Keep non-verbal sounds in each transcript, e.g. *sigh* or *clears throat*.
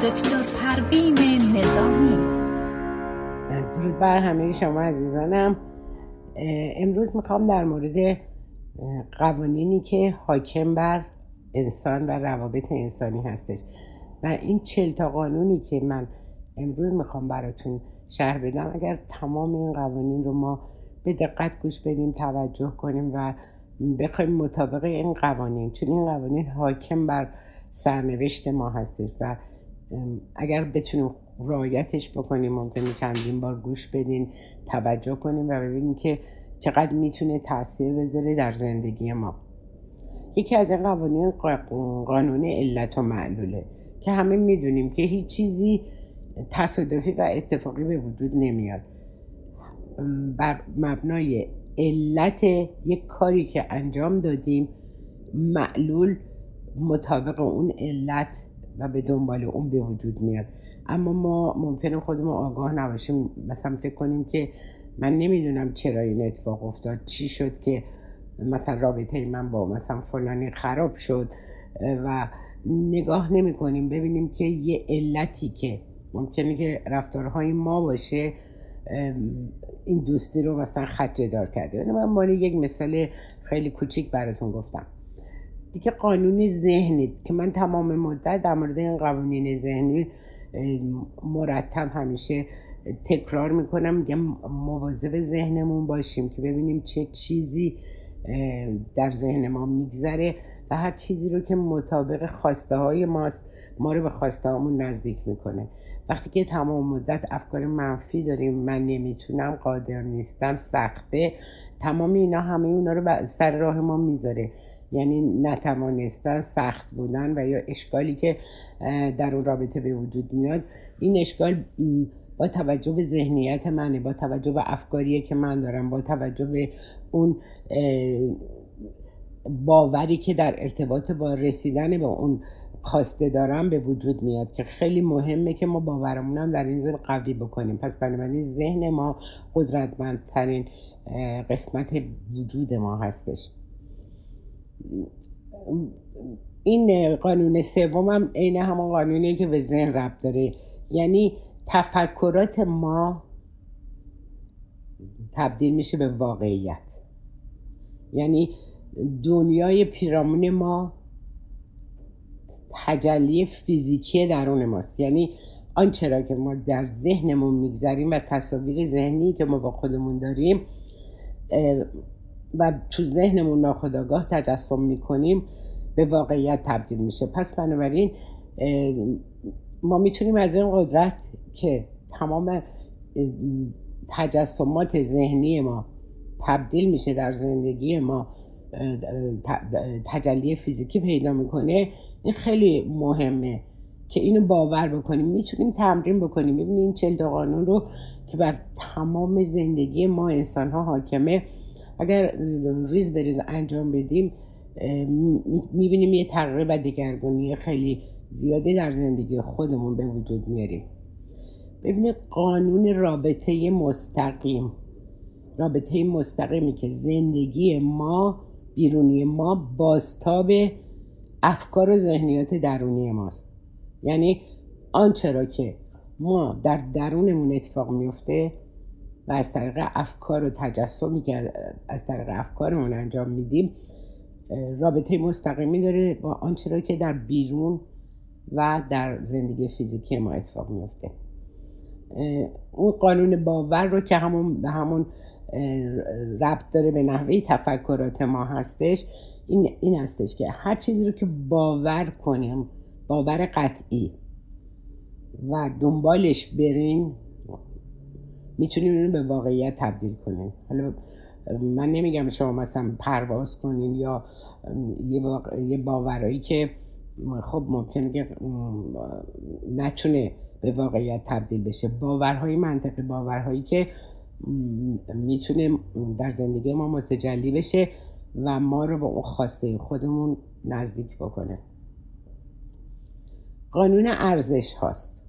دکتر پروین نظامی. درود بر همه شما عزیزانم. امروز می‌خوام در مورد قوانینی که حاکم بر انسان و روابط انسانی هستش. و این چل تا قانونی که من امروز می‌خوام براتون شهر بدم. اگر تمام این قوانین رو ما به دقت گوش بدیم توجه کنیم و بخوایم مطابق این قوانین چون این قوانین حاکم بر سرنوشت ما هستش و اگر بتونیم رعایتش بکنیم ممکنه چندین بار گوش بدین توجه کنیم و ببینیم که چقدر می‌تونه تاثیر بذاره در زندگی ما. یکی از این قوانین قانون علت و معلوله که همه می‌دونیم که هیچ چیزی تصادفی و اتفاقی به وجود نمیاد. بر مبنای علت یک کاری که انجام دادیم معلول مطابق اون علت و به دنبال اون به وجود میاد. اما ما ممکنه خودمون آگاه نباشیم. مثلا فکر کنیم که من نمی‌دونم چرا این اتفاق افتاد. چی شد که مثلا رابطه من با مثلا فلانی خراب شد و نگاه نمی کنیم ببینیم که یه علتی که ممکنه که رفتارهای ما باشه این دوستی رو مثلا خدجه دار کرده. یعنی من یک مثال خیلی کوچیک براتون گفتم. دیگه قانون ذهنی که من تمام مدت در مورد این قوانین ذهنی مرتب همیشه تکرار می‌کنم. میگم مواظب ذهنمون باشیم که ببینیم چه چیزی در ذهن ما میگذره و هر چیزی رو که مطابق خواسته های ماست ما رو به خواسته هامون نزدیک می‌کنه. وقتی که تمام مدت افکار منفی داریم من نمی‌تونم قادر نیستم سخته تمام اینا همه اونا رو سر راه ما می‌ذاره. یعنی نتوانستن سخت بودن و یا اشکالی که در اون رابطه به وجود میاد این اشکال با توجه به ذهنیت منه با توجه به افکاریه که من دارم با توجه به اون باوری که در ارتباط با رسیدن به اون خواسته دارم به وجود میاد که خیلی مهمه که ما باورمون هم در این قوی بکنیم. پس بنابراین ذهن ما قدرتمندترین قسمت وجود ما هستش. این قانون سوم هم عین همون قانونی که به ذهن ربط داره. یعنی تفکرات ما تبدیل میشه به واقعیت. یعنی دنیای پیرامون ما تجلی فیزیکی درون ماست. یعنی آنچه را که ما در ذهنمون میگذریم و تصاویر ذهنی که ما با خودمون داریم و تو ذهنمون ناخداگاه تجسم می‌کنیم به واقعیت تبدیل میشه. پس بنابراین ما می‌تونیم از این قدرت که تمام تجسمات ذهنی ما تبدیل میشه در زندگی ما تجلی فیزیکی پیدا می‌کنه این خیلی مهمه که اینو باور بکنیم. می‌تونیم تمرین بکنیم. ببینیم چل قانون رو که بر تمام زندگی ما انسان ها حاکمه. اگر ریز به ریز انجام بدیم می‌بینیم یه تغییر و دگرگونی خیلی زیاده در زندگی خودمون به وجود میاریم. ببینید قانون رابطه مستقیم. رابطه مستقیمی که زندگی ما بیرونی ما باستاب افکار و ذهنیات درونی ماست. یعنی آنچه را که ما در درونمون اتفاق میفته و از طریق افکار و تجسمی که از طریق افکارمون انجام میدیم رابطه مستقیمی داره با آنچه را که در بیرون و در زندگی فیزیکی ما اتفاق میفته. اون قانون باور رو که همون به همون ربط داره به نحوه تفکرات ما هستش این, این هستش که هر چیزی رو که باور کنیم باور قطعی و دنبالش بریم می‌تونیم اینو به واقعیت تبدیل کنیم. حالا من نمیگم شما مثلا پرواز کنین یا یه, باورایی که خب ممکنه که نتونه به واقعیت تبدیل بشه. باورهای منطقی باورهایی که می‌تونه در زندگی ما متجلی بشه و ما رو به اون خواسته خودمون نزدیک بکنه. قانون ارزش هاست.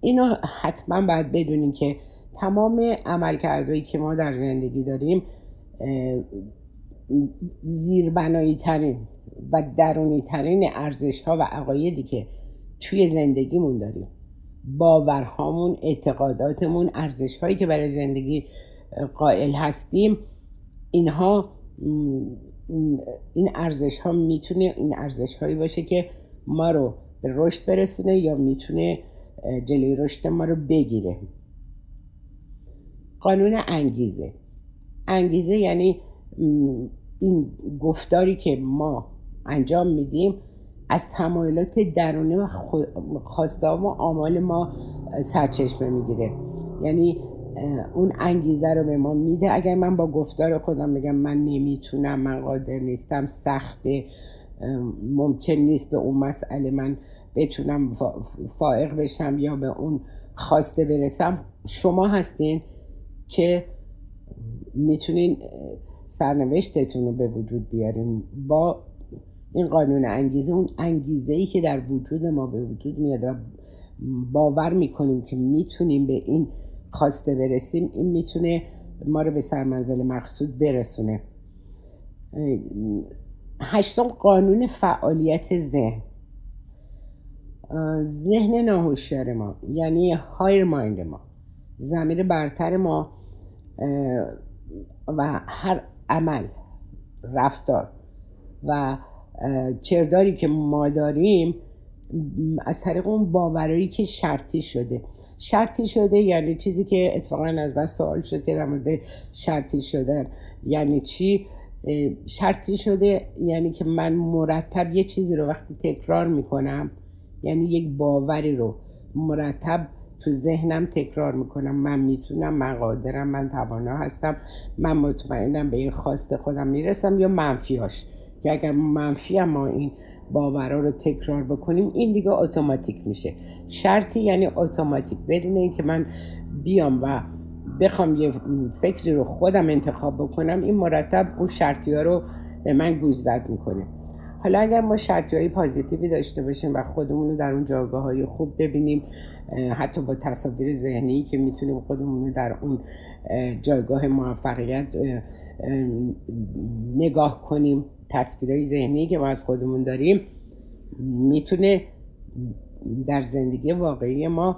اینو حتما باید بدونیم که تمام عملکردهایی که ما در زندگی داریم زیربنایی ترین و درونی ترین ارزش ها و عقایدی که توی زندگیمون داریم. باورهامون اعتقاداتمون ارزش هایی که برای زندگی قائل هستیم اینها این ارزش ها می‌تونه این ارزش هایی باشه که ما رو به رشد برسونه یا می‌تونه جلوی رشد ما رو بگیره. قانون انگیزه. انگیزه یعنی این گفتاری که ما انجام میدیم از تمایلات درونی و خواسته و آمال ما سرچشمه می‌گیره. یعنی اون انگیزه رو به ما میده. اگر من با گفتار خودم بگم من نمی‌تونم من قادر نیستم سخته ممکن نیست به اون مسئله من بتونم فائق بشم یا به اون خواسته برسم. شما هستین که می‌تونین سرنوشتتون رو به وجود بیارین. با این قانون انگیزه اون انگیزه ای که در وجود ما به وجود میاد و باور می‌کنیم که می‌تونیم به این خواسته برسیم این می‌تونه ما رو به سرمنزل مقصود برسونه. هشتم قانون فعالیت ذهن. ذهن ناهوشیار ما یعنی هایر مایند ما زمیر برتر ما و هر عمل رفتار و کرداری که ما داریم از طریق اون باورایی که شرطی شده. شرطی شده یعنی چیزی که اتفاقا از من سوال شد که در مورد شرطی شدن. یعنی چی؟ شرطی شده یعنی که من مرتب یه چیزی رو وقتی تکرار می‌کنم یعنی یک باوری رو مرتب تو ذهنم تکرار می‌کنم. من می‌تونم من قادرم من توانا هستم من مطمئنم به این خواست خودم می‌رسم یا منفیاش. که اگر منفی ما این باورا رو تکرار بکنیم این دیگه اتوماتیک میشه. شرطی یعنی اتوماتیک. بدون اینکه من بیام و بخوام یه فکری رو خودم انتخاب بکنم این مرتب اون شرطی ها رو به من گوزدد می‌کنه. حالا اگر ما شرطی های پازیتیوی داشته باشیم و خودمون رو در اون جاگاه های خوب ببینیم حتی با تصاویر ذهنی که می‌تونیم خودمون رو در اون جایگاه موفقیت نگاه کنیم تصویرهای ذهنی که ما از خودمون داریم می‌تونه در زندگی واقعی ما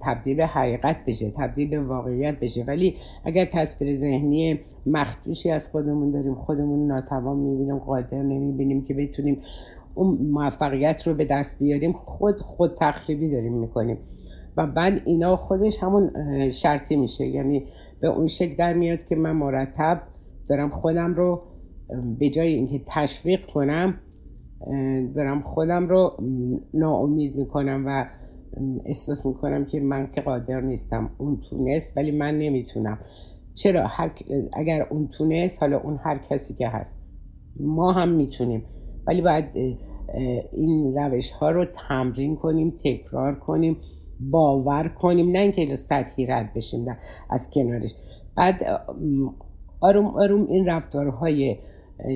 تبدیل به حقیقت بشه تبدیل به واقعیت بشه. ولی اگر تصویر ذهنی مخدوشی از خودمون داریم خودمون ناتوان می‌بینیم قادر نمی‌بینیم که بتونیم اون موفقیت رو به دست بیاریم خود خود تخریبی داریم می‌کنیم. و بعد اینا خودش همون شرطی میشه. یعنی به اون شکل در میاد که من مرتب دارم خودم رو به جای اینکه تشویق کنم دارم خودم رو ناامید می‌کنم و احساس می‌کنم که من که قادر نیستم اون تونست ولی من نمی‌تونم. چرا؟ هر... اگر اون تونست حالا اون هر کسی که هست ما هم می‌تونیم. ولی باید این روش ها رو تمرین کنیم تکرار کنیم باور کنیم نه اینکه سطحی رد بشیم از کنارش. بعد آروم آروم این رفتارهای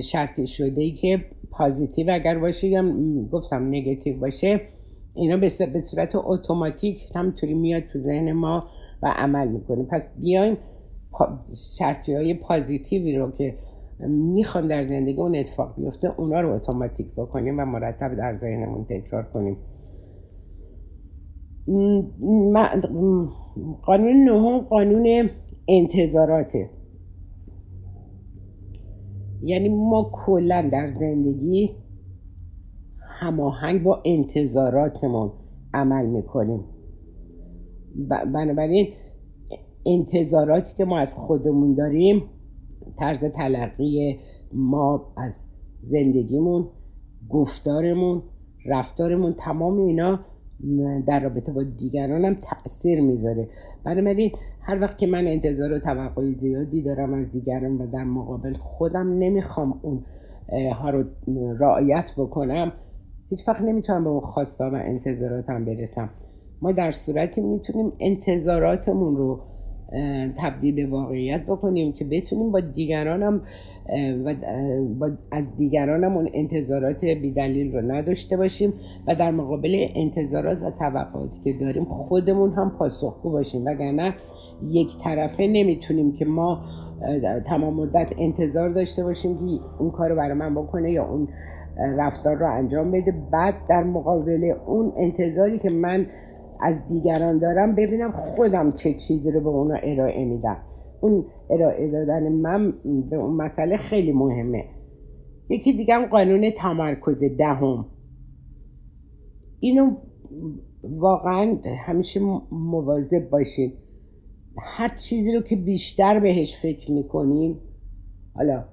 شرطی شده ای که پازیتیو اگر باشه یا گفتم نگتیو باشه اینا به صورت اتوماتیک همطوری میاد تو ذهن ما و عمل می‌کنیم پس بیایم شرطی های پازیتیوی رو که می‌خوام در زندگی اون اتفاق بیفته اونا رو اتوماتیک بکنیم و مرتب در ذهنمون تکرار کنیم. قانون نهم قانون انتظاراته. یعنی ما کلا در زندگی هماهنگ با انتظاراتمون عمل می‌کنیم. بنابراین انتظاراتی که ما از خودمون داریم طرز تلقی ما از زندگیمون گفتارمون رفتارمون تمام اینا در رابطه با دیگران هم تاثیر می‌ذاره. بنابراین هر وقت که من انتظار و توقع زیادی دارم از دیگران و در مقابل خودم نمی‌خوام اون ها رو رعایت بکنم هیچ وقت نمی‌تونم به اون خواستا و انتظاراتم برسم. ما در صورتی می‌تونیم انتظاراتمون رو تبدیل به واقعیت بکنیم که بتونیم با دیگرانم و با از دیگرانم اون انتظارات بیدلیل رو نداشته باشیم و در مقابل انتظارات و توقعاتی که داریم خودمون هم پاسخگو باشیم. وگرنه یک طرفه نمی‌تونیم که ما تمام مدت انتظار داشته باشیم که اون کار رو برای من بکنه یا اون رفتار رو انجام بده. بعد در مقابل اون انتظاری که من از دیگران دارم ببینم خودم چه چیزی رو به اونا ارائه میدم. اون ارائه دادن من به اون مسئله خیلی مهمه. یکی دیگه هم قانون تمرکز دهم. اینو واقعا همیشه مواظب باشید هر چیزی رو که بیشتر بهش فکر می‌کنین حالا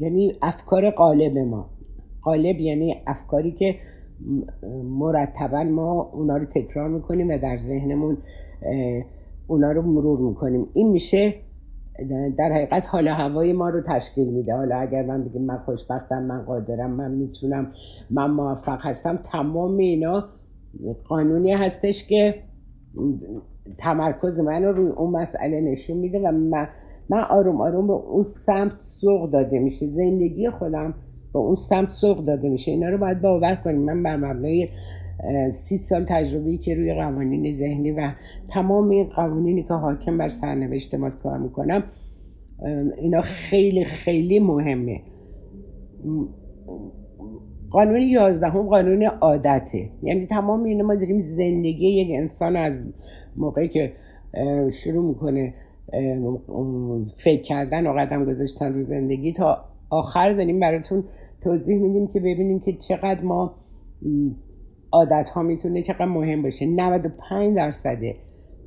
یعنی افکار قالب ما. قالب یعنی افکاری که مرتبا ما اونا رو تکرار می‌کنیم و در ذهنمون اونا رو مرور می‌کنیم. این میشه در حقیقت حال هوای ما رو تشکیل میده. حالا اگر من بگیم من خوشبختم من قادرم من می‌تونم من موفق هستم تمام اینا قانونی هستش که تمرکز من رو روی اون مسئله نشون میده و من, من آروم آروم به اون سمت سوق داده میشه. زندگی خودم به اون سمت سوق داده میشه. اینا رو باید باور کنیم. من بر مبنای سی سال تجربه که روی قوانین ذهنی و تمام این قوانینی که حاکم بر سرنوشت ما کار می‌کنم اینا خیلی خیلی مهمه. قانون یازدهم قانون عادته. یعنی تمام اینه ما داریم زندگی یک انسان از موقعی که شروع می‌کنه فکر کردن و قدم گذاشتن رو زندگی تا آخر داریم براتون توضیح میدیم که ببینیم که چقدر ما عادت ها می‌تونه چقدر مهم باشه. 95 درصد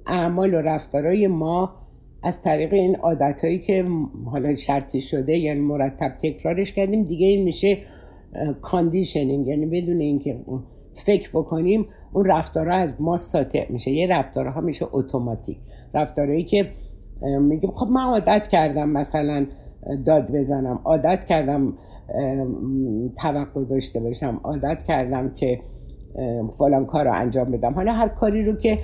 اعمال و رفتارهای ما از طریق این عادت هایی که حالا شرطی شده یعنی مرتب تکرارش کردیم دیگه این میشه conditioning یعنی بدون اینکه فکر بکنیم اون رفتارها از ما ساطع میشه. یه رفتارها میشه اتوماتیک رفتارهایی که میگیم خب من عادت کردم مثلا داد بزنم عادت کردم توقع داشته باشم عادت کردم که فلان کار رو انجام بدم. حالا هر کاری رو که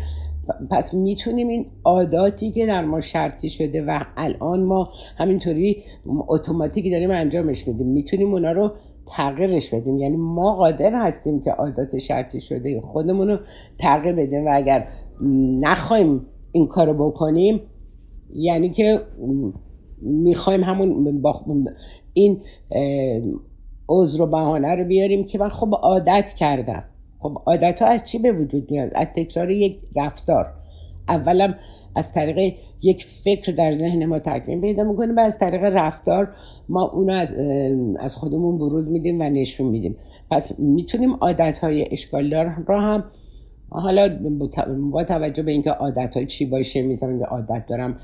پس می‌تونیم این عاداتی که در ما شرطی شده و الان ما همینطوری اتوماتیک داریم انجامش میدیم می‌تونیم اونا رو تغییرش بدیم. یعنی ما قادر هستیم که عادات شرطی شده خودمون رو تغییر بدیم و اگر نخوایم این کارو بکنیم یعنی که می‌خوایم همون با این عذر و بهانه رو بیاریم که من خب عادت کردم. خب عادت ها از چی به وجود میاد؟ از تکرار یک رفتار. اولا از طریق یک فکر در ذهن ما تکمیل پیدا می‌کنیم و از طریق رفتار ما اونو از, از خودمون بروز میدیم و نشون میدیم. پس می‌تونیم عادت های اشکالدار را هم حالا با توجه به اینکه عادت های چی باشه می‌ذارم که عادت دارم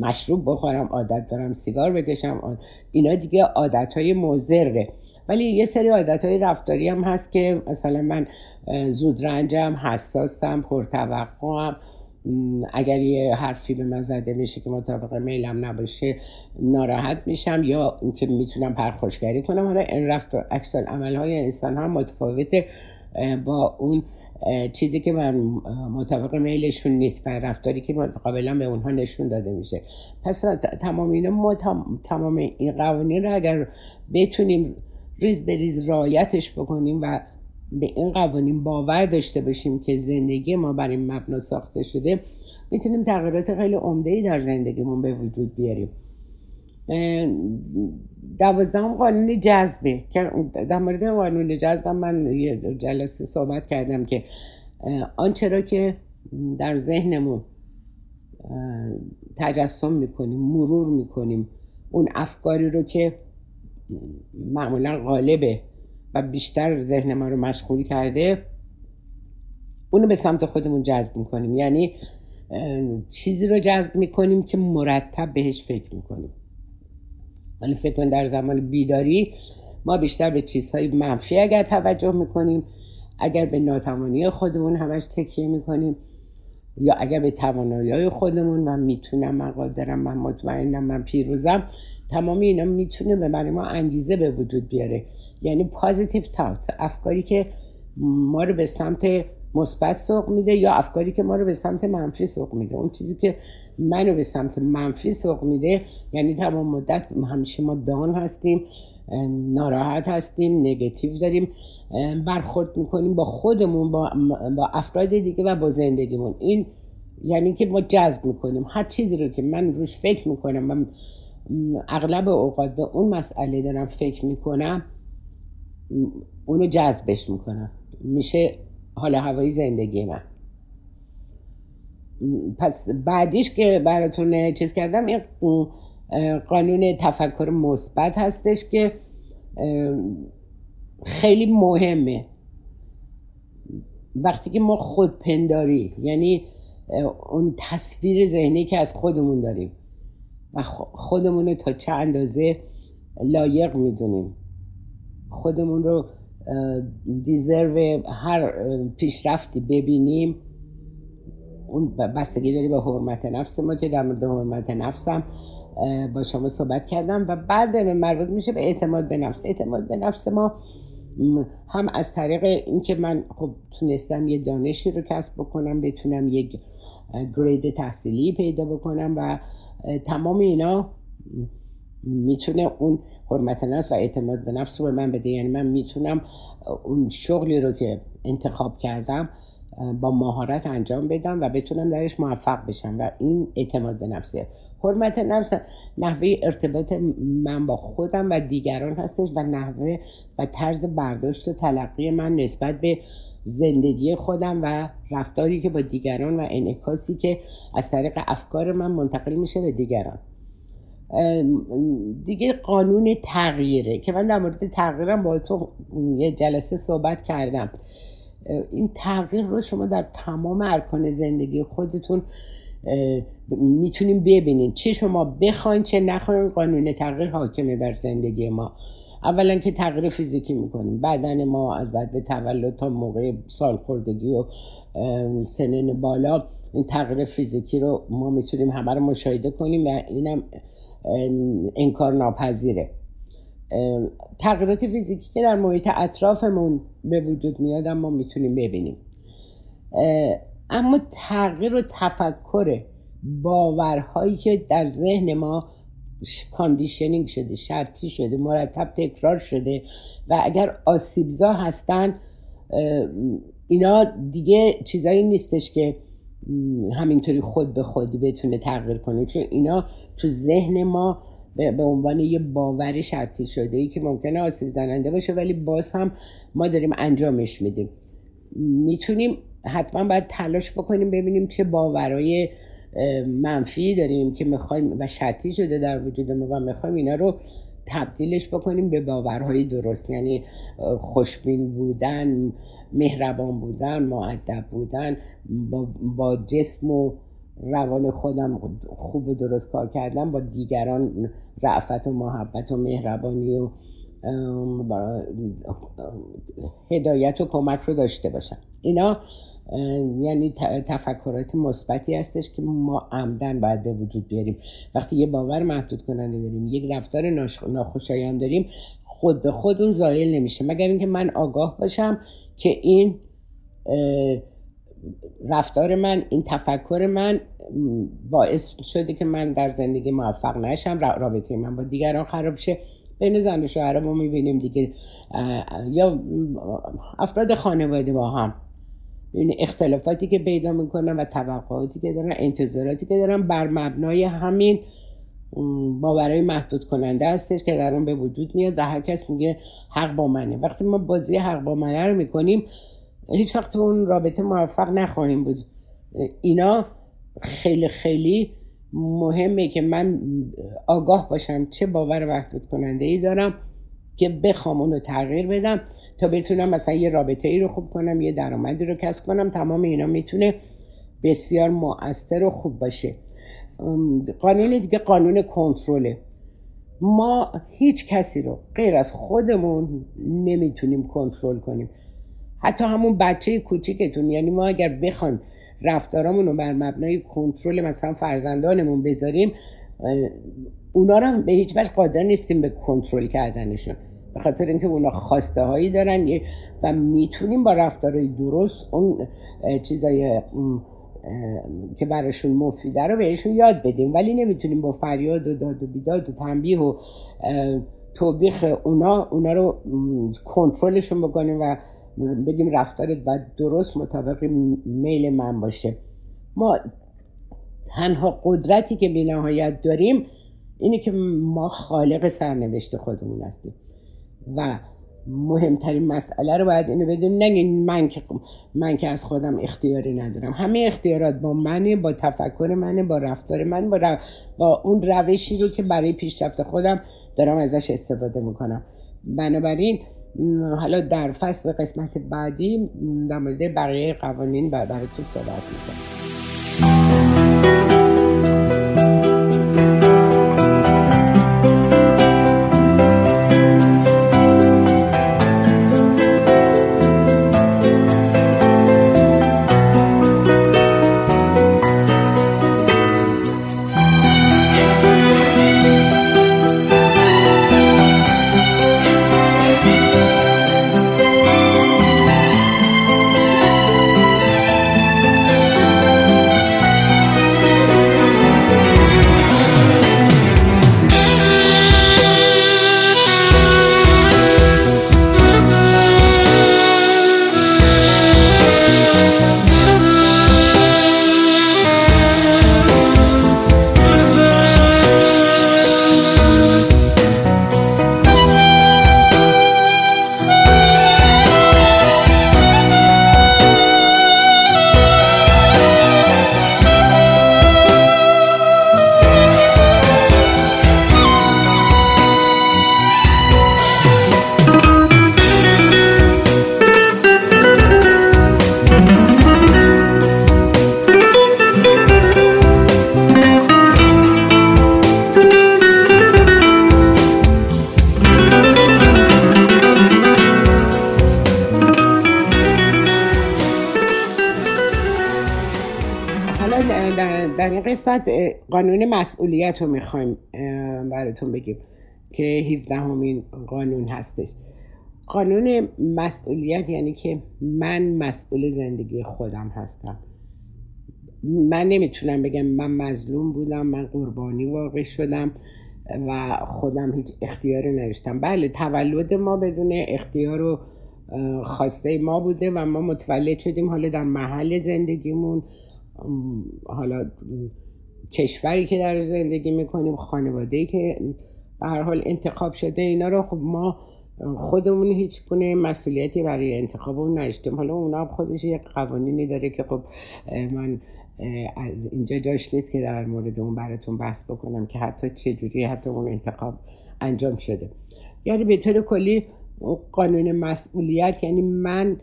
مشروب بخورم عادت دارم سیگار بکشم اینا دیگه عادت های موزره ولی یه سری عادت های رفتاری هم هست که مثلا من زود رنجم حساسم پرتوقعم. اگر یه حرفی به من زده میشه که مطابق میلم نباشه ناراحت میشم یا اینکه می‌تونم پرخوشگری کنم. حالا این رفت اکسال عمل های انسان هم متفاوته با اون چیزی که من مطابق میلشون نیست و رفتاری که قابلا به اونها نشون داده میشه. پس تمام اینا ما تمام این قوانین رو اگر بتونیم ریز به ریز رایتش بکنیم و به این قوانین باور داشته باشیم که زندگی ما بر این مبنا ساخته شده می‌تونیم تغییرات خیلی عمده ای در زندگیمون به وجود بیاریم. دوازدهم قانون جذبه. که در مورد قانون جذب من یه جلسه صحبت کردم که آنچه را که در ذهنمون تجسم می‌کنیم مرور می‌کنیم اون افکاری رو که معمولا غالبه و بیشتر ذهن ما رو مشغول کرده اونو به سمت خودمون جذب می‌کنیم. یعنی چیزی رو جذب می‌کنیم که مرتب بهش فکر می‌کنیم. ولی فکر کن در زمان بیداری ما بیشتر به چیزهای منفی اگر توجه می‌کنیم اگر به ناتوانی خودمون همش تکیه می‌کنیم یا اگر به توانایی خودمون من می‌تونم من قادرم من مطمئنم من پیروزم تمام اینا می‌تونه به برای ما انگیزه به وجود بیاره. یعنی پازیتیو تاوت افکاری که ما رو به سمت مثبت سوق میده یا افکاری که ما رو به سمت منفی سوق میده. اون چیزی که منو به سمت منفی سوق میده. یعنی تمام مدت همیشه ما دان هستیم ناراحت هستیم نگتیو داریم برخورد می‌کنیم با خودمون با, با افراد دیگه و با زندگیمون. این یعنی که ما جذب می‌کنیم. هر چیزی رو که من روش فکر می‌کنم و اغلب اوقات به اون مسئله دارم فکر می‌کنم اونو جذبش می‌کنم. میشه حال هوایی زندگی من. پس بعدیش که براتون چیز کردم این قانون تفکر مثبت هستش که خیلی مهمه. وقتی که ما خودپنداری یعنی اون تصویر ذهنی که از خودمون داریم و خودمون رو تا چه اندازه لایق می‌دونیم. خودمون رو دیزرو هر پیشرفتی ببینیم. اون بستگی داری به حرمت نفس ما که در مورد حرمت نفسم با شما صحبت کردم و بعد مربوط میشه به اعتماد به نفس. اعتماد به نفس ما هم از طریق اینکه من خب تونستم یه دانشی رو کسب بکنم بتونم یک گرید تحصیلی پیدا بکنم و تمام اینا می‌تونه اون حرمت نفس و اعتماد به نفس رو به من بده. یعنی من می‌تونم اون شغلی رو که انتخاب کردم با مهارت انجام بدم و بتونم درش موفق بشم و این اعتماد به نفسه. حرمت نفس نحوه ارتباط من با خودم و دیگران هستش و نحوه و طرز برداشت و تلقی من نسبت به زندگی خودم و رفتاری که با دیگران و انعکاسی که از طریق افکار من منتقل میشه به دیگران. دیگه قانون تغییره که من در مورد تغییرم با تو یه جلسه صحبت کردم. این تغییر رو شما در تمام ارکان زندگی خودتون می‌تونیم ببینین چه شما بخواین چه نخواین. قانون تغییر حاکمه بر زندگی ما. اولا که تغییر فیزیکی می‌کنیم. بدن ما از بعد به تولد تا موقع سالخوردگی و سنین بالا این تغییر فیزیکی رو ما می‌تونیم همه رو مشاهده کنیم و اینم انکار ناپذیره. تغییرات فیزیکی که در محیط اطرافمون به وجود میاد ما می‌تونیم ببینیم. اما تغییر و تفکر باورهایی که در ذهن ما conditioning شده شرطی شده مرتب تکرار شده و اگر آسیبزا هستن اینا دیگه چیزایی نیستش که همینطوری خود به خودی بتونه تغییر کنه. چون اینا تو ذهن ما به عنوان یه باور شرطی شده ای که ممکنه آسیب زننده باشه ولی باز هم ما داریم انجامش میدیم. می‌تونیم حتما باید تلاش بکنیم ببینیم چه باورای منفی داریم که می‌خوایم و شرطی شده در وجود ما و می‌خوایم اینا رو تبدیلش بکنیم به باورهای درست. یعنی خوشبین بودن مهربان بودن معدب بودن با, با جسم و روان خودم خوب و درست کار کردن با دیگران رعفت و محبت و مهربانی و هدایت و کمک رو داشته باشن اینا یعنی تفکرات مثبتی هستش که ما عمدن باید وجود بیاریم. وقتی یه باور محدود کننده داریم یک رفتار ناخوشایند داریم خود به خود اون زایل نمیشه. مگر اینکه من آگاه باشم که این رفتار من این تفکر من باعث شده که من در زندگی موفق نشم. رابطه من با دیگران خراب شه. بین زن و شوهر ما می‌بینیم دیگه. یا افراد خانواده با هم. این اختلافاتی که پیدا می‌کنن و توقعاتی که دارن انتظاراتی که دارن بر مبنای همین باورهای محدود کننده هستش که در اون به وجود میاد و هر کس میگه حق با منه. وقتی ما بازی حق با منه رو می‌کنیم هیچ وقت اون رابطه موفق نخواهیم بود. اینا خیلی خیلی مهمه که من آگاه باشم چه باور محدود کننده ای دارم که بخوام اون رو تغییر بدم تا بتونم مثلا یه رابطه ای رو خوب کنم یه درآمدی رو کسب کنم. تمام اینا می‌تونه بسیار مؤثر و خوب باشه. قانون دیگه قانون کنترله. ما هیچ کسی رو غیر از خودمون نمی‌تونیم کنترل کنیم. حتی همون بچه کوچیکتون یعنی ما اگر بخوایم رفتارامون رو بر مبنای کنترل مثلا فرزندانمون بذاریم اونا رو به هیچ وجه قادر نیستیم به کنترل کردنشون. به خاطر اینکه اونا خواسته هایی دارن و می‌تونیم با رفتارهای درست اون چیزای که براشون مفیده رو بهشون یاد بدیم. ولی نمی‌تونیم با فریاد و داد و بیداد و تنبیه و توبیخ اونا اونا رو کنترلشون بکنیم و بگیم رفتارت باید درست مطابق میل من باشه. ما تنها قدرتی که بینهایت داریم اینه که ما خالق سرنوشت خودمون هستیم. و مهمترین مسئله رو باید اینو بدون نگین من که من که از خودم اختیاری ندارم. همه اختیارات با منه با تفکر منه با رفتار من با, با اون روشی رو که برای پیشرفت خودم دارم ازش استفاده می‌کنم. بنابراین حالا در فصل قسمت بعدی در مورد بقیه قوانین براتون صحبت می‌کنم. قانون مسئولیت رو می‌خوایم براتون بگیم که 17 همین قانون هستش؟ قانون مسئولیت یعنی که من مسئول زندگی خودم هستم. من نمی‌تونم بگم من مظلوم بودم من قربانی واقع شدم و خودم هیچ اختیاری نداشتم. بله تولد ما بدون اختیار و خواسته ما بوده و ما متولد شدیم حالا در محل زندگیمون. حالا کشوری که در زندگی می‌کنیم خانواده که به هر حال انتخاب شده اینا رو خب ما خودمون هیچ گونه مسئولیتی برای انتخاب اون نداشتیم. حالا اونا خودش یک قوانینی داره که خب من اینجا جاش نیست که در مورد اون براتون بحث بکنم که حتی چه جوری حتی اون انتخاب انجام شده. یعنی به طور کلی قانون مسئولیت یعنی من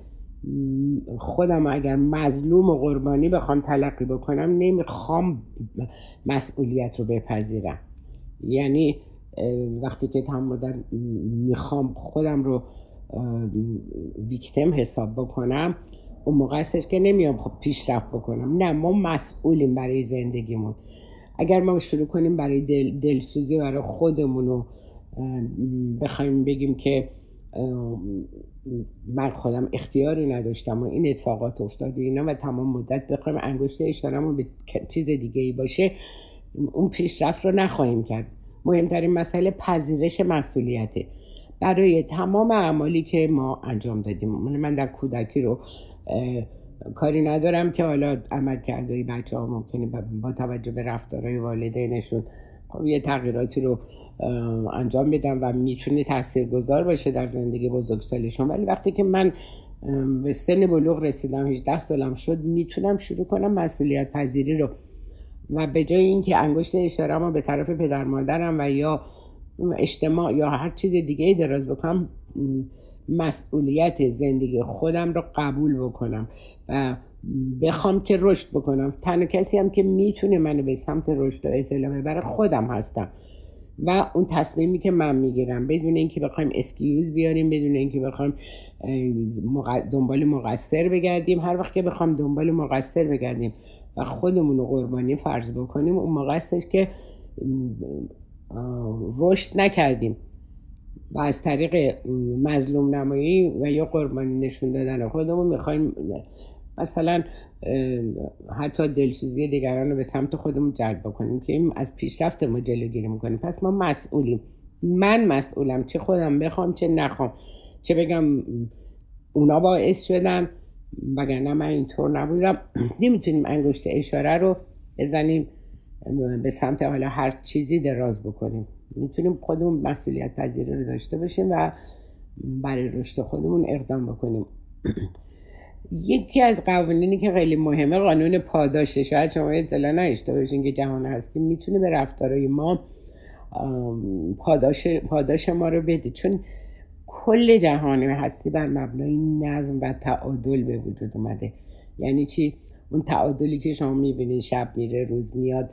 خودم اگر مظلوم و قربانی بخوام تلقی بکنم نمی‌خوام مسئولیت رو بپذیرم. یعنی وقتی که تمام مدت می‌خوام خودم رو ویکتم حساب بکنم اون موقع هستش که نمیام خب پیشرفت بکنم. نه ما مسئولیم برای زندگیمون. اگر ما شروع کنیم برای دل، دلسوزی برای خودمون رو بخوایم بگیم که من خودم اختیاری نداشتم و این اتفاقات افتاد و اینا و تمام مدت بخوایم انگشت اشارمون به چیز دیگه ای باشه اون پیشرفت رو نخواهیم کرد. مهمترین مسئله پذیرش مسئولیته. برای تمام اعمالی که ما انجام دادیم. من در کودکی رو کاری ندارم که حالا عمل کرده بچه ها ممکنه با توجه به رفتارهای والدینشون خب یه تغییراتی رو انجام بدم و می‌تونه تاثیرگذار باشه در زندگی بزرگسالشون ولی وقتی که من به سن بلوغ رسیدم 18 سالم شد می‌تونم شروع کنم مسئولیت پذیری رو. و به جای اینکه انگشت اشاره به طرف پدر مادرم و یا اجتماع یا هر چیز دیگه ای دراز بکنم مسئولیت زندگی خودم رو قبول بکنم و بخوام که رشد بکنم. تنها کسی هم که می‌تونه منو به سمت رشد و اطلاع ببره خودم هستم. و اون تصمیمی که من می‌گیرم. بدون اینکه بخوایم اسکیوز بیاریم بدون اینکه بخوایم دنبال مقصر بگردیم. هر وقت که بخوام دنبال مقصر بگردیم و خودمون رو قربانی فرض بکنیم اون موقع هستش که رشد نکردیم. و از طریق مظلوم نمایی و یا قربانی نشون دادن خودمون می‌خوایم مثلا حتی دلسوزی دیگران رو به سمت خودمون جلب بکنیم که این از پیشرفت ما جلوگیری می‌کنیم پس ما مسئولیم. من مسئولم. چه خودم بخوام چه نخوام. چه بگم اونا باعث شدن وگرنه من اینطور نبودم. *clears throat* نمی‌تونیم انگشت اشاره رو بزنیم به سمت حالا هر چیزی دراز بکنیم. می‌تونیم خودمون مسئولیت پذیری رو داشته باشیم و برای رشد خودمون اقدام بکنیم. *clears throat* یکی از قوانینی که خیلی مهمه قانون پاداشه شاید شما اطلاع نداشته باشین که جهان هستی می‌تونه به رفتارهای ما پاداش, پاداش ما رو بده. چون کل جهان هستی بر مبنای نظم و تعادل به وجود اومده. یعنی چی؟ اون تعادلی که شما می‌بینید شب میره روز میاد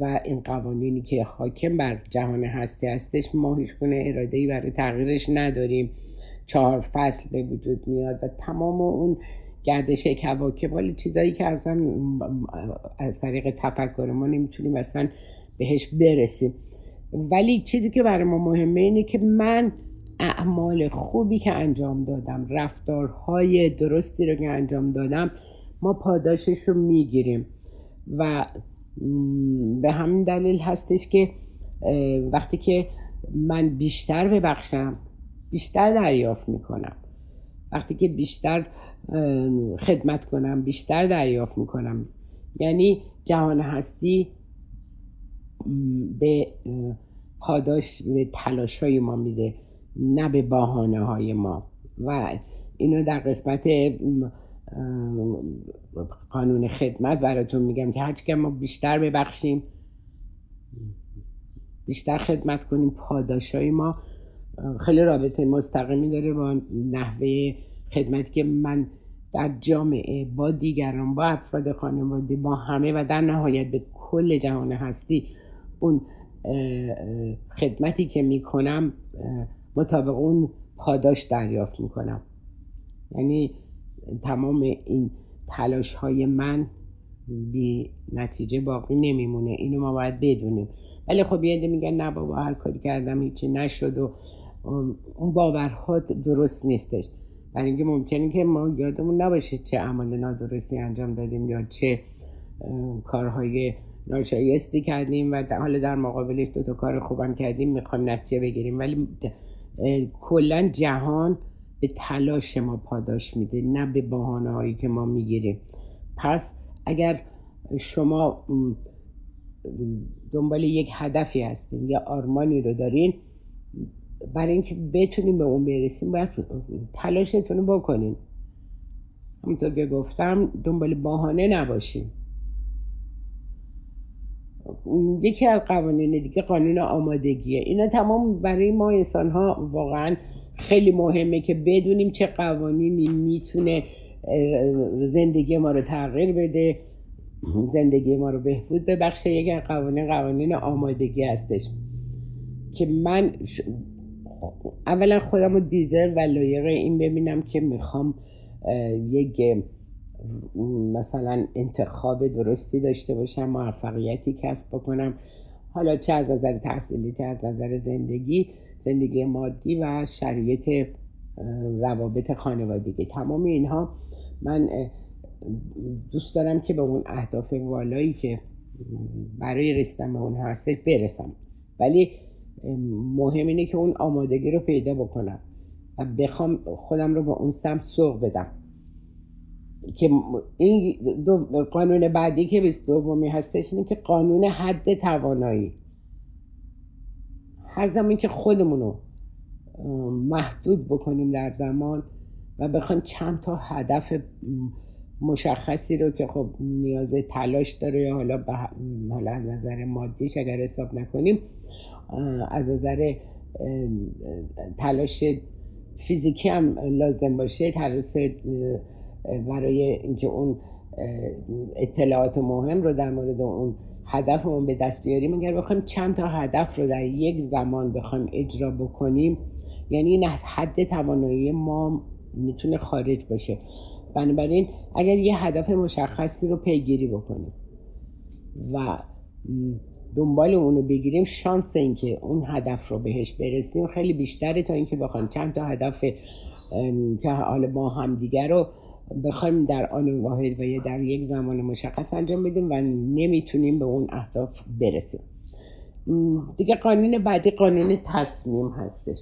و این قوانینی که حاکم بر جهان هستی هستش ما هیچ گونه اراده ای برای تغییرش نداریم. چهار فصل به وجود میاد و تمام اون گردش کواکب ولی چیزایی که اصلا از طریق تفکر ما نمی‌تونیم اصلا بهش برسیم. ولی چیزی که برای ما مهمه اینه که من اعمال خوبی که انجام دادم رفتارهای درستی رو که انجام دادم ما پاداشش رو می‌گیریم. و به همین دلیل هستش که وقتی که من بیشتر ببخشم بیشتر دریافت می‌کنم. وقتی که بیشتر خدمت کنم بیشتر دریافت می‌کنم. یعنی جهان هستی به پاداش به تلاش های ما میده نه به بحانه های ما. و اینو در قسمت قانون خدمت براتون میگم که هرچی ما بیشتر ببخشیم بیشتر خدمت کنیم. پاداش های ما خیلی رابطه مستقیمی داره با نحوه خدمتی که من در جامعه با دیگران با افراد خانواده با همه و در نهایت به کل جهان هستی اون خدمتی که می‌کنم مطابق اون پاداش دریافت می‌کنم. یعنی تمام این تلاش های من بی نتیجه باقی نمیمونه. اینو ما باید بدونیم. ولی خب یه میگن نه بابا هر کاری کردم هیچی نشد و اون باورها درست نیستش. برای اینکه ممکنه که ما یادمون نباشه چه عمل نادرستی انجام دادیم یا چه کارهای ناشایستی کردیم و حالا در مقابلش دو تا کار خوبم کردیم می‌خوایم نتیجه بگیریم. ولی کلا جهان به تلاش ما پاداش میده نه به بحانه هایی که ما می‌گیریم. پس اگر شما دنبال یک هدفی هستین یا آرمانی رو دارین برای اینکه بتونیم به اون برسیم باید تلاشتون رو بکنین همونطور که گفتم دنبال بهانه نباشین یکی از قوانین دیگه قانون آمادگیه. اینا تمام برای ما انسان ها واقعا خیلی مهمه که بدونیم چه قوانینی می‌تونه زندگی ما رو تغییر بده زندگی ما رو بهبود ببخشه. یک قوانین قوانین آمادگی هستش که من اولا خودم رو دیزر و لایق این ببینم که می‌خوام یک مثلا انتخاب درستی داشته باشم موفقیتی کسب بکنم. حالا چه از نظر تحصیلی چه از نظر زندگی زندگی مادی و شرایط روابط خانوادگی. تمام اینها من دوست دارم که به اون اهداف والایی که برای رسیدن به اون هستش برسم. ولی مهم اینه که اون آمادگی رو پیدا بکنم و بخوام خودم رو به اون سمت سوق بدم. که این دو قانون بعدی که بیست دومی هستش اینه که قانون حد توانایی. هر زمان که خودمونو محدود بکنیم در زمان و بخوایم چند تا هدف مشخصی رو که خب نیاز به تلاش داره یا حالا, به حالا نظر مادیش اگر حساب نکنیم از نظر تلاش فیزیکی هم لازم باشه تلاش برای اینکه اون اطلاعات مهم رو در مورد اون هدفمون به دست بیاریم. اگر بخوایم چند تا هدف رو در یک زمان بخوایم اجرا بکنیم یعنی این از حد توانایی ما می‌تونه خارج باشه. بنابراین اگر یه هدف مشخصی رو پیگیری بکنیم و دنبال اونو بگیریم شانس اینکه اون هدف رو بهش برسیم خیلی بیشتره تا اینکه بخوایم چند تا هدف که حالا ما هم دیگر رو بخوایم در آن واحد و در یک زمان مشخص انجام بدیم و نمی‌تونیم به اون اهداف برسیم. دیگه قانون بعدی قانون تصمیم هستش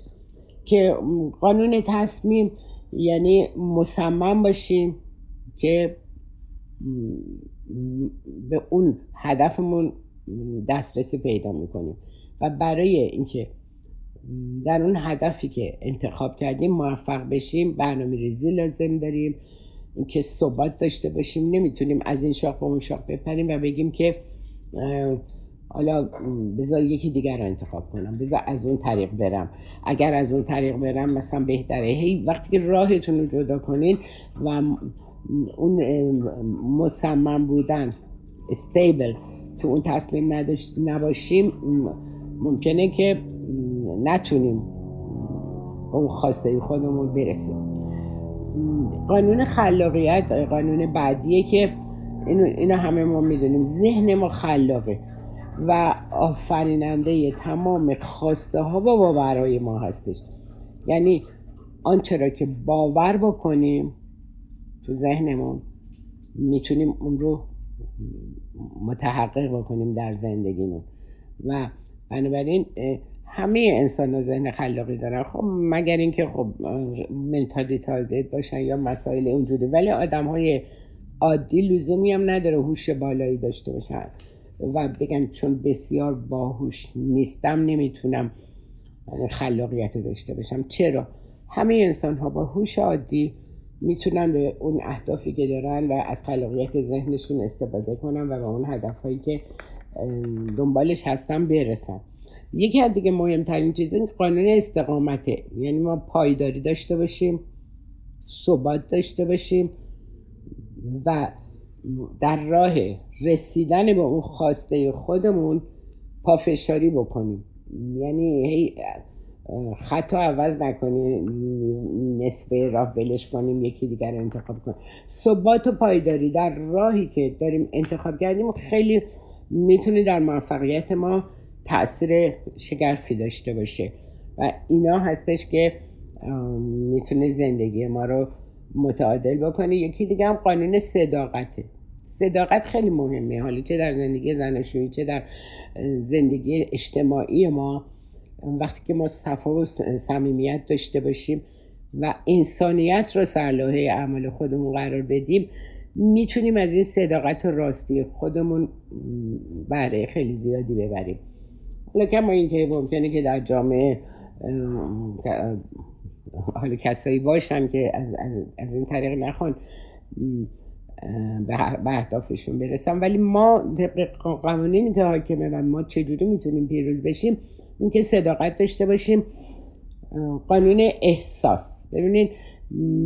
که قانون تصمیم یعنی مصمم باشیم که به اون هدفمون دسترسی پیدا می‌کنیم. و برای اینکه در اون هدفی که انتخاب کردیم موفق بشیم برنامه ریزی لازم داریم. اینکه ثبات داشته باشیم. نمی‌تونیم از این شاخ به اون شاخ بپریم و بگیم که حالا بذار یکی دیگر رو انتخاب کنم. بذار از اون طریق برم. اگر از اون طریق برم مثلا بهتره. هی وقتی راهتون رو جدا کنین و اون مصمم بودن استیبل تو اون تصمیم نداشت نباشیم ممکنه که نتونیم اون خواسته خودمون برسیم. قانون خلاقیت قانون بعدیه که اینو, همه ما می‌دونیم. ذهن ما خلاقه و آفریننده تمام خواسته ها و باورهای ما هستش. یعنی آنچه را که باور بکنیم تو ذهنمون می‌تونیم اون رو متحقق بکنیم در زندگیمون. و بنابراین همه انسان ذهن خلاقی دارن. خب مگر اینکه خب منتالی تارگت باشن یا مسائل اونجوری ولی آدم های عادی لزومی هم نداره هوش بالایی داشته باشن. و بگن چون بسیار باهوش نیستم نمی‌تونم خلاقیت داشته باشم. چرا؟ همه انسان ها با هوش عادی می‌تونن به اون اهدافی که دارن و از خلاقیت ذهنشون استفاده کنن و به اون هدفهایی که دنبالش هستن برسن یکی از دیگه مهمترین چیز این قانون استقامته. یعنی ما پایداری داشته باشیم ثبات داشته باشیم و در راه رسیدن به اون خواسته خودمون پافشاری بکنیم. یعنی هی خطا عوض نکنیم نصف راه ولش کنیم یکی دیگر انتخاب کنیم. ثبات و پایداری در راهی که داریم انتخاب کردیم خیلی می‌تونه در موفقیت ما تاثیر شگرفی داشته باشه. و اینا هستش که می‌تونه زندگی ما رو متعادل بکنه یکی دیگه هم قانون صداقته. صداقت خیلی مهمه. حالا چه در زندگی زناشویی چه در زندگی اجتماعی ما. وقتی که ما صفا و صمیمیت داشته باشیم و انسانیت رو سرلوحه اعمال خودمون قرار بدیم می‌تونیم از این صداقت و راستی خودمون بهره خیلی زیادی ببریم. حالا کما اینکه ممکنه که در جامعه حالا کسایی باشن که از, از, از این طریق نخوان به اهدافشون برسن. ولی ما طبق قوانینی که حاکمه و ما چجوری می‌تونیم پیروز بشیم اینکه صداقت داشته باشیم. قانون احساس. ببینید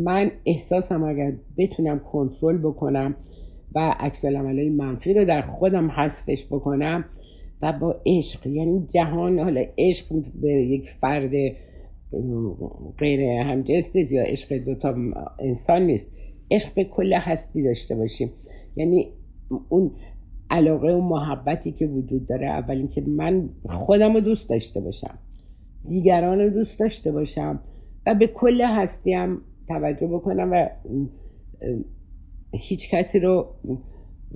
من احساسم اگر بتونم کنترل بکنم و عکس های منفی رو در خودم حذفش بکنم و با عشق یعنی جهان حالا عشق به یک فرد غیر همجنس یا عشق دوتا انسان نیست. عشق به کل هستی داشته باشیم. یعنی اون علاقه و محبتی که وجود داره. اول اینکه من خودم رو دوست داشته باشم. دیگران رو دوست داشته باشم. و به کل هستیم توجه بکنم و هیچ کسی رو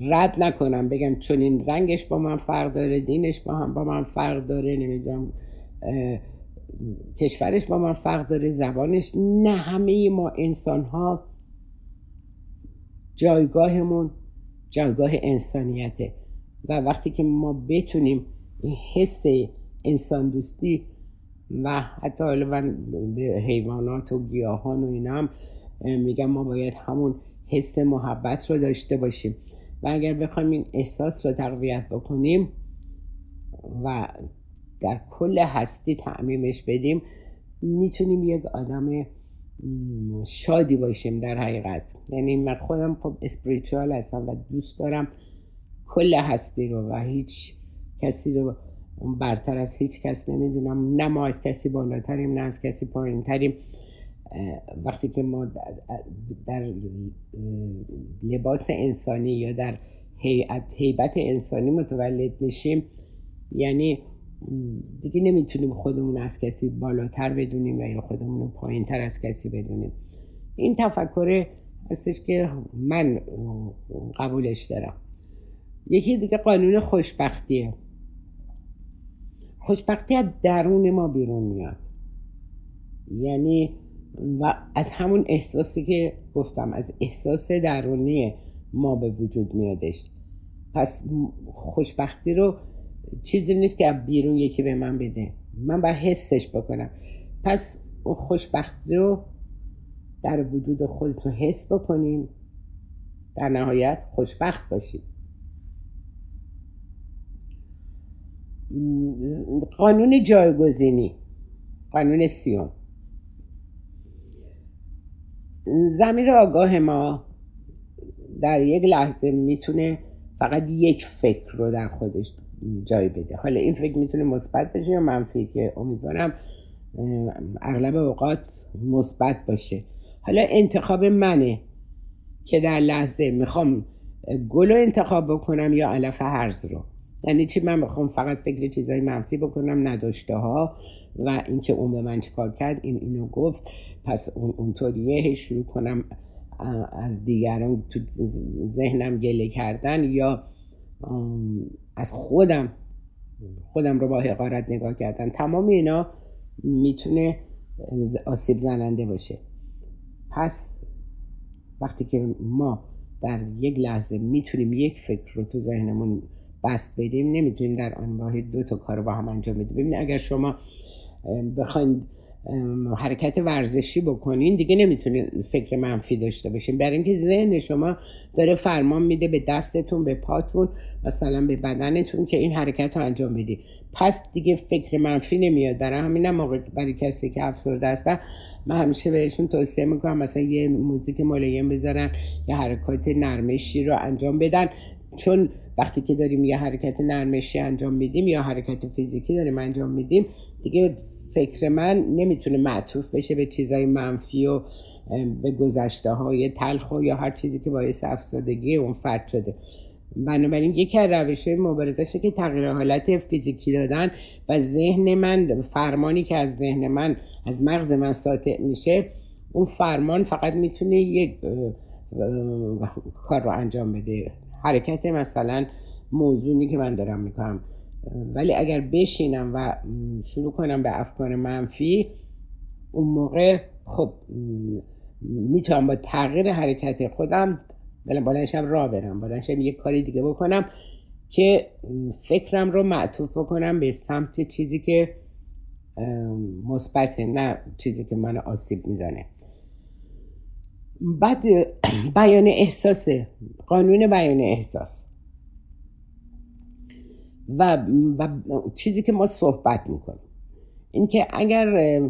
رد نکنم. بگم چون این رنگش با من فرق داره دینش با هم با من فرق داره نمی‌دونم کشورش با من فرق داره زبانش. نه همه ما انسان ها جایگاهمون جایگاه انسانیته. و وقتی که ما بتونیم این حس انسان دوستی و حتی حالا به حیوانات و گیاهان و اینا میگم ما باید همون حس محبت رو داشته باشیم. و اگر بخوایم این احساس رو تقویت بکنیم و در کل هستی تعمیمش بدیم می‌تونیم یک آدم شادی باشیم در حقیقت. یعنی من خودم خب اسپریچوال هستم و دوست دارم کل هستی رو و هیچ کسی رو برتر از هیچ کس نمی‌دونم. نه ما از کسی بالاتریم نه از کسی پایین تریم وقتی که ما در, لباس انسانی یا در حیبت انسانی متولد میشیم یعنی دیگه نمی‌تونیم خودمون از کسی بالاتر بدونیم و یا خودمون پایین تر از کسی بدونیم. این تفکر هستش که من قبولش دارم. یکی دیگه قانون خوشبختیه. خوشبختی از درون ما بیرون میاد. یعنی و از همون احساسی که گفتم از احساس درونی ما به وجود میادش. پس خوشبختی رو چیزی نیست که بیرون یکی به من بده. من باید حسش بکنم. پس اون خوشبختی رو در وجود خودتون حس بکنین. در نهایت خوشبخت باشید قانون جایگزینی. قانون سیون زمیر آگاه ما در یک لحظه می‌تونه فقط یک فکر رو در خودش جای بده. حالا این فکر می‌تونه مثبت باشه یا منفی که امیدوارم اغلب اوقات مثبت باشه. حالا انتخاب منه که در لحظه می‌خوام گل رو انتخاب بکنم یا علف هرز رو. یعنی چی؟ من می‌خوام فقط فکر چیزای منفی بکنم نداشته ها و اینکه اون به من چیکار کرد؟ این اینو گفت. پس اون اونطوریه. شروع کنم از دیگران تو ذهنم گله کردن یا از خودم خودم رو با حقارت نگاه کردن. تمام اینا می‌تونه آسیب زننده باشه. پس وقتی که ما در یک لحظه می‌تونیم یک فکر رو تو ذهنمون بست بدیم نمی‌تونیم در آن واحد دو تا کار رو با هم انجام بدیم. ببینید اگر شما بخواید حرکت ورزشی بکنین دیگه نمی‌تونین فکر منفی داشته باشین. برای اینکه ذهن شما داره فرمان میده به دستتون به پاتون مثلا به بدنتون که این حرکت رو انجام بدی پس دیگه فکر منفی نمیاد. برای همین موقع برای کسی که افسرده هستن من همیشه بهشون توصیه می‌کنم مثلا یه موزیک ملایم بذارن یه حرکات نرمشی رو انجام بدن. چون وقتی که داریم یه حرکت نرمشی انجام میدیم یا حرکت فیزیکی داریم انجام میدیم دیگه فکر من نمی‌تونه معطوف بشه به چیزای منفی و به گذشته های تلخ و یا هر چیزی که باعث افسردگی اون فرد شده. بنابراین یکی از روش مبارزشه که تغییر حالت فیزیکی دادن و ذهن من فرمانی که از ذهن من از مغز من ساطع میشه اون فرمان فقط می‌تونه یک کار رو انجام بده. حرکت مثلا موضوعی که من دارم می‌کنم. ولی اگر بشینم و شروع کنم به افکار منفی اون موقع خب می‌تونم با تغییر حرکت خودم بلنشم را برم. بلنشم یک کاری دیگه بکنم که فکرم رو معطوف بکنم به سمت چیزی که مثبت نه چیزی که من آسیب می‌زنه. بعد بیان احساس قانون بیان احساس. و, و چیزی که ما صحبت می‌کنیم. اینکه اگر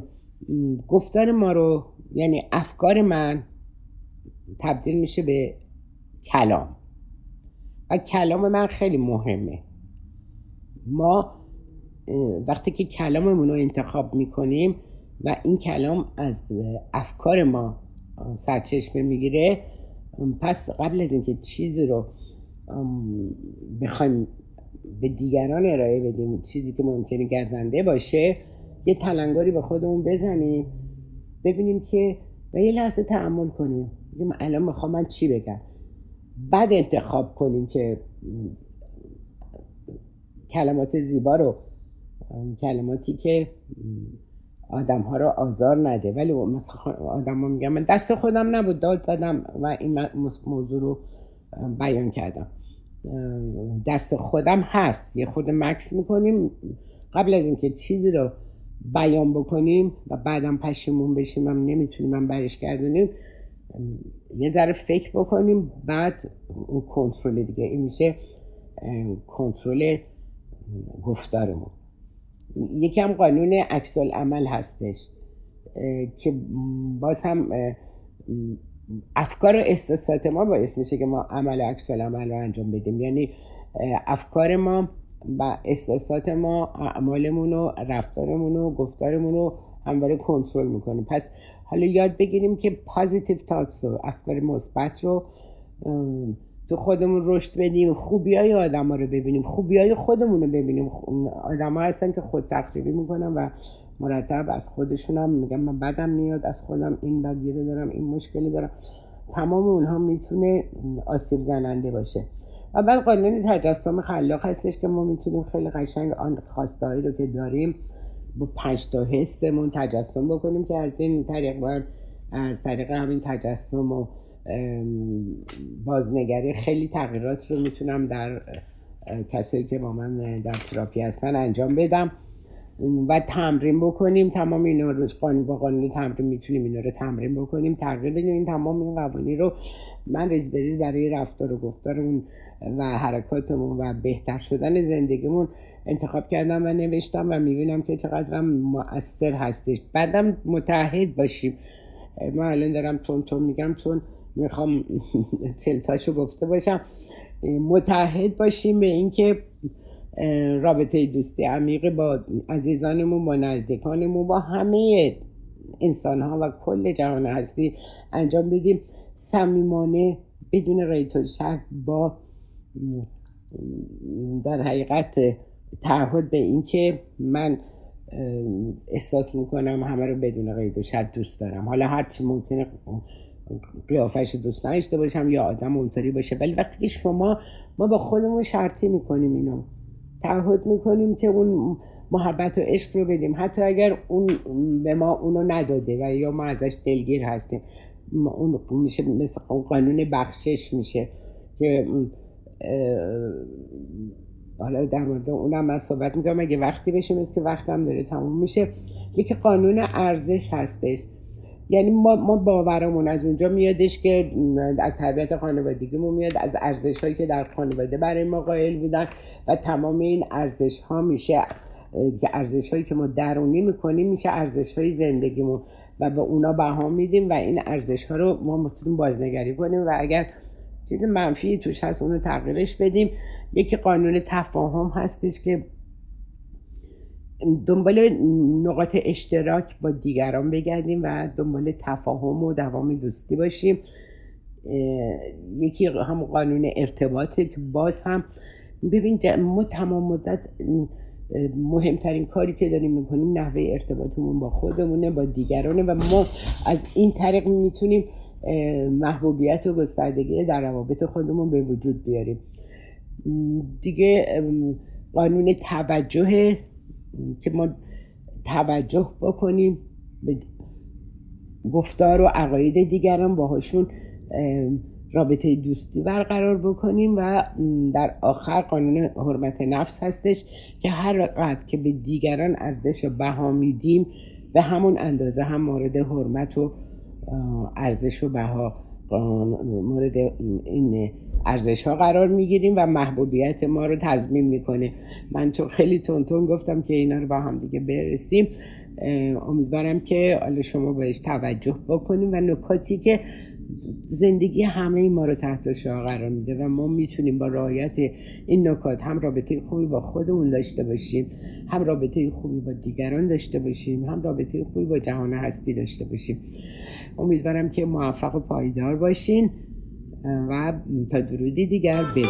گفتار ما رو یعنی افکار من تبدیل میشه به کلام. و کلام من خیلی مهمه. ما وقتی که کلاممون رو انتخاب می‌کنیم و این کلام از افکار ما سرچشمه می‌گیره پس قبل از اینکه چیزی رو بخوایم به دیگران ارائه بدیم. چیزی که ممکنه گزنده باشه یه تلنگاری به خودمون بزنیم ببینیم که و یه لحظه تعمل کنیم. بگیم الان می‌خوام من چی بگم؟ بعد انتخاب کنیم که کلمات زیبا رو کلماتی که آدم ها رو آزار نده. ولی آدم ها میگم من دست خودم نبود داد زدم و این موضوع رو بیان کردم. دست خودم هست. یه خود مکس می‌کنیم. قبل از اینکه چیزی رو بیان بکنیم و بعدم پشیمون بشیم هم نمی‌تونیم هم برش گردونیم یه ذره فکر بکنیم. بعد اون کنترل دیگه این میشه کنترل گفتارمون. یکی هم قانون عکس عمل هستش که باز هم افکار و احساسات ما باعث میشه که ما عمل عکس عمل رو انجام بدیم. یعنی افکار ما و احساسات ما اعمالمون و رفتارمون و گفتارمون رو همواره کنترل می‌کنه. پس حالا یاد بگیریم که پازیتیو تاکس و افکار مثبت رو تو خودمون رشد بدیم خوبی های آدم ها رو ببینیم خوبی های خودمون رو ببینیم. آدم هستن که خود تقریبی می‌کنن و مرتب از خودشونم میگم من بدم میاد از خودم این بدگیره دارم این مشکلی دارم. تمام اونها می‌تونه آسیب زننده باشه. و بعد قانون تجسم خلاق هستش که ما می‌تونیم خیلی قشنگ آن خواستهایی رو که داریم با پنج تا حسمون تجسم بکنیم که از این طریق باید از طریق همین تجسم و بازنگری خیلی تغییرات رو می‌تونم در کسایی که با من در تراپی هستن انجام بدم. و تمرین بکنیم. تمام اینا رو قانون با قانون تمرین می‌تونیم اینا رو تمرین بکنیم. تغییر بدیم. تمام این قوانین رو من ریز بریز برای رفتار و گفتارمون و حرکاتمون و بهتر شدن زندگیمون انتخاب کردم و نوشتم و می‌بینم که چقدر مؤثر هستش. بعدم متحد باشیم. من الان دارم تون تون میگم چون می‌خوام *laughs* چلتاشو گفته باشم. متحد باشیم به اینکه رابطه دوستی عمیق با عزیزانمون با نزدیکانمون با همه انسان ها و کل جهان هستی انجام بدیم. صمیمانه بدون ریت و با در حقیقت تعهد به اینکه من احساس می‌کنم همه رو بدون قید و شد دوست دارم. حالا هرچی ممکنه قیافش دوست نداشته باشم یا آدم اونطوری باشه ولی وقتی که شما ما با خودمون شرطی می‌کنیم اینو تعهد می‌کنیم که اون محبت و عشق رو بدیم. حتی اگر اون به ما اونو نداده و یا ما ازش دلگیر هستیم. اون میشه مثل قانون بخشش میشه که حالا در مورد اونم من صحبت می‌کنم. اگه وقتی بشه مثل که وقتم داره تموم میشه. یکی قانون ارزش هستش. یعنی ما, ما باورمون از اونجا میادش که از تربیت خانوادگیمون میاد از ارزش هایی که در خانواده برای ما قائل بودن و تمام این ارزش ها میشه که ارزش هایی که ما درونی می‌کنیم میشه ارزش های زندگیمون و به اونا بها میدیم و این ارزش ها رو ما می‌تونیم بازنگری کنیم و اگر چیز منفی توش هست اونو تغییرش بدیم. یکی قانون تفاهم هستش که دنبال نقاط اشتراک با دیگران بگردیم و دنبال تفاهم و دوام دوستی باشیم. یکی هم قانون ارتباطه که باز هم. ببین ما تمام مدت مهمترین کاری که داریم می‌کنیم نحوه ارتباطمون با خودمونه با دیگرانه و ما از این طریق می‌تونیم محبوبیت و گستردگی در روابط خودمون به وجود بیاریم. دیگه قانون توجه که ما توجه بکنیم به گفتار و عقاید دیگران باهاشون رابطه دوستی برقرار بکنیم و در آخر قانون حرمت نفس هستش که هر قدر که به دیگران ارزش و بها میدیم به همون اندازه هم مورد حرمت و ارزش و بها مورد این ارزش ها قرار می‌گیریم و محبوبیت ما رو تضمین می‌کنه من چون خیلی تونتون گفتم که اینا رو با هم دیگه برسیم. امیدوارم که حالا شما بهش توجه بکنیم و نکاتی که زندگی همه ما رو تحت شعار قرار میده و ما می‌تونیم با رعایت این نکات هم رابطه خوبی با خودمون داشته باشیم هم رابطه خوبی با دیگران داشته باشیم هم رابطه خوبی با جهان هستی داشته باشیم. امیدوارم که موفق و پایدار باشین و تا دیگر بدید